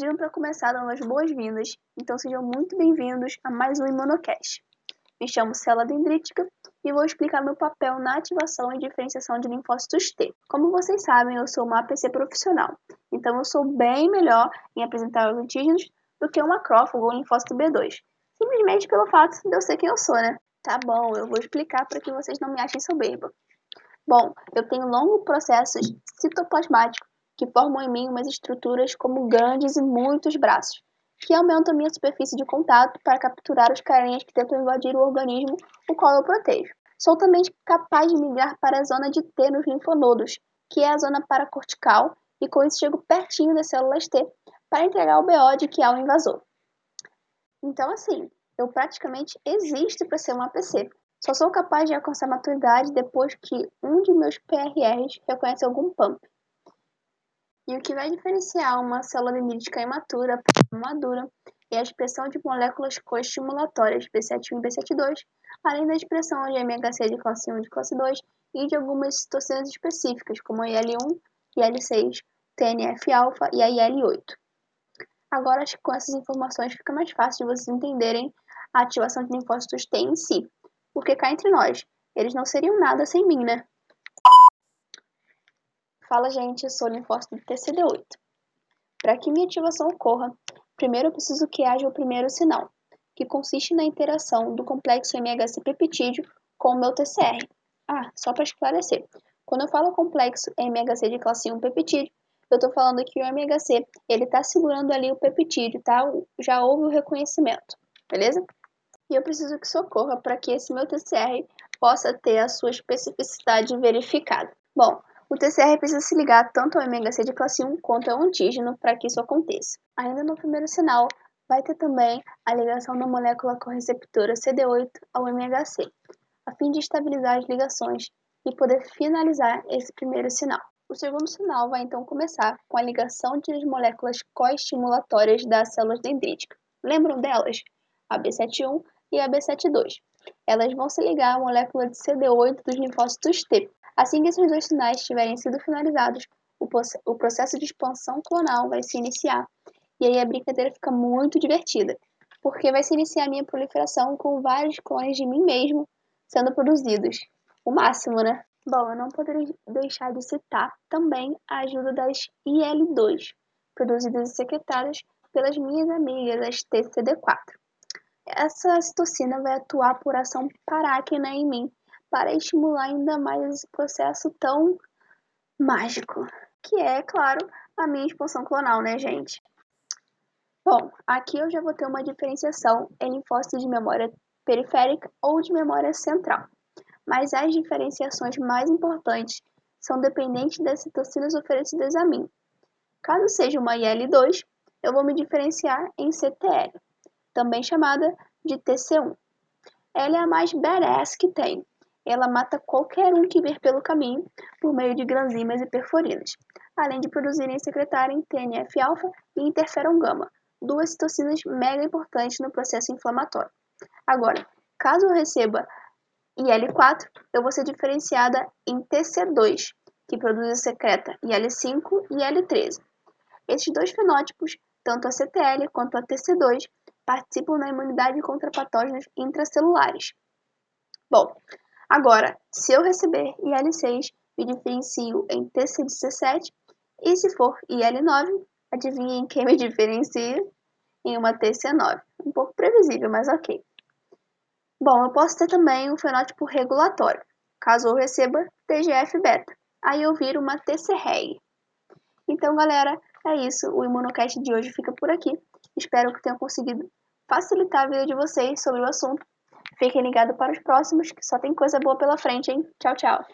pediram para começar dando as boas-vindas, então sejam muito bem-vindos a mais um Imunocast. Me chamo Cela Dendrítica e vou explicar meu papel na ativação e diferenciação de linfócitos T. Como vocês sabem, eu sou uma APC profissional, então eu sou bem melhor em apresentar os antígenos do que um macrófago ou linfócito B2, simplesmente pelo fato de eu ser quem eu sou, né? Tá bom, eu vou explicar para que vocês não me achem soberba. Bom, eu tenho longos processos citoplasmáticos que formam em mim umas estruturas como grandes e muitos braços, que aumentam minha superfície de contato para capturar os carinhas que tentam invadir o organismo, o qual eu protejo. Sou também capaz de migrar para a zona de T nos linfonodos, que é a zona paracortical, e com isso chego pertinho das células T para entregar o BO de que há um invasor. Então, assim, eu praticamente existo para ser um APC. Só sou capaz de alcançar maturidade depois que um de meus PRRs reconhece algum pump. E o que vai diferenciar uma célula dendrítica imatura madura é a expressão de moléculas coestimulatórias B7-1 e B7-2, além da expressão de MHC de classe 1 e de classe 2 e de algumas citocinas específicas, como a IL-1, IL-6, TNF-alfa e a IL-8. Agora, acho que com essas informações fica mais fácil de vocês entenderem a ativação de linfócitos T em si, porque cá entre nós, eles não seriam nada sem mim, né? Fala, gente, eu sou linfócito do TCD8. Para que minha ativação ocorra, primeiro eu preciso que haja o primeiro sinal, que consiste na interação do complexo MHC peptídeo com o meu TCR. Ah, só para esclarecer, quando eu falo complexo MHC de classe 1 peptídeo, eu estou falando que o MHC ele está segurando ali o peptídeo, tá? Já houve o reconhecimento, beleza? E eu preciso que socorra para que esse meu TCR possa ter a sua especificidade verificada. Bom, o TCR precisa se ligar tanto ao MHC de classe 1 quanto ao antígeno para que isso aconteça. Ainda no primeiro sinal, vai ter também a ligação da molécula correceptora CD8 ao MHC, a fim de estabilizar as ligações e poder finalizar esse primeiro sinal. O segundo sinal vai então começar com a ligação de as moléculas coestimulatórias das células dendríticas. Lembram delas? A B71 e a B72. Elas vão se ligar à molécula de CD8 dos linfócitos T, Assim que esses dois sinais tiverem sido finalizados, o processo de expansão clonal vai se iniciar. E aí a brincadeira fica muito divertida, porque vai se iniciar a minha proliferação com vários clones de mim mesmo sendo produzidos. O máximo, né? Bom, eu não poderia deixar de citar também a ajuda das IL-2, produzidas e secretadas pelas minhas amigas, as TCD4. Essa citocina vai atuar por ação paráquina em mim, para estimular ainda mais esse processo tão mágico, que é, claro, a minha expansão clonal, né, gente? Bom, aqui eu já vou ter uma diferenciação em linfócitos de memória periférica ou de memória central. Mas as diferenciações mais importantes são dependentes das citocinas oferecidas a mim. Caso seja uma IL-2, eu vou me diferenciar em CTL, também chamada de TC1. Ela é a mais badass que tem, ela mata qualquer um que vir pelo caminho por meio de granzimas e perforinas, além de produzirem e secretarem TNF-alfa e interferon-gama, duas citocinas mega importantes no processo inflamatório. Agora, caso eu receba IL-4, eu vou ser diferenciada em TC2, que produz e secreta IL-5 e IL-13. Esses dois fenótipos, tanto a CTL quanto a TC2, participam na imunidade contra patógenos intracelulares. Bom, Agora, se eu receber IL6, me diferencio em TC17 e se for IL9, adivinhem quem me diferencia em uma TC9. Um pouco previsível, mas ok. Bom, eu posso ter também um fenótipo regulatório, caso eu receba TGF-beta. Aí eu viro uma TC-reg. Então, galera, é isso. O Imunocast de hoje fica por aqui. Espero que tenham conseguido facilitar a vida de vocês sobre o assunto Fiquem ligados para os próximos, que só tem coisa boa pela frente, hein? Tchau, tchau.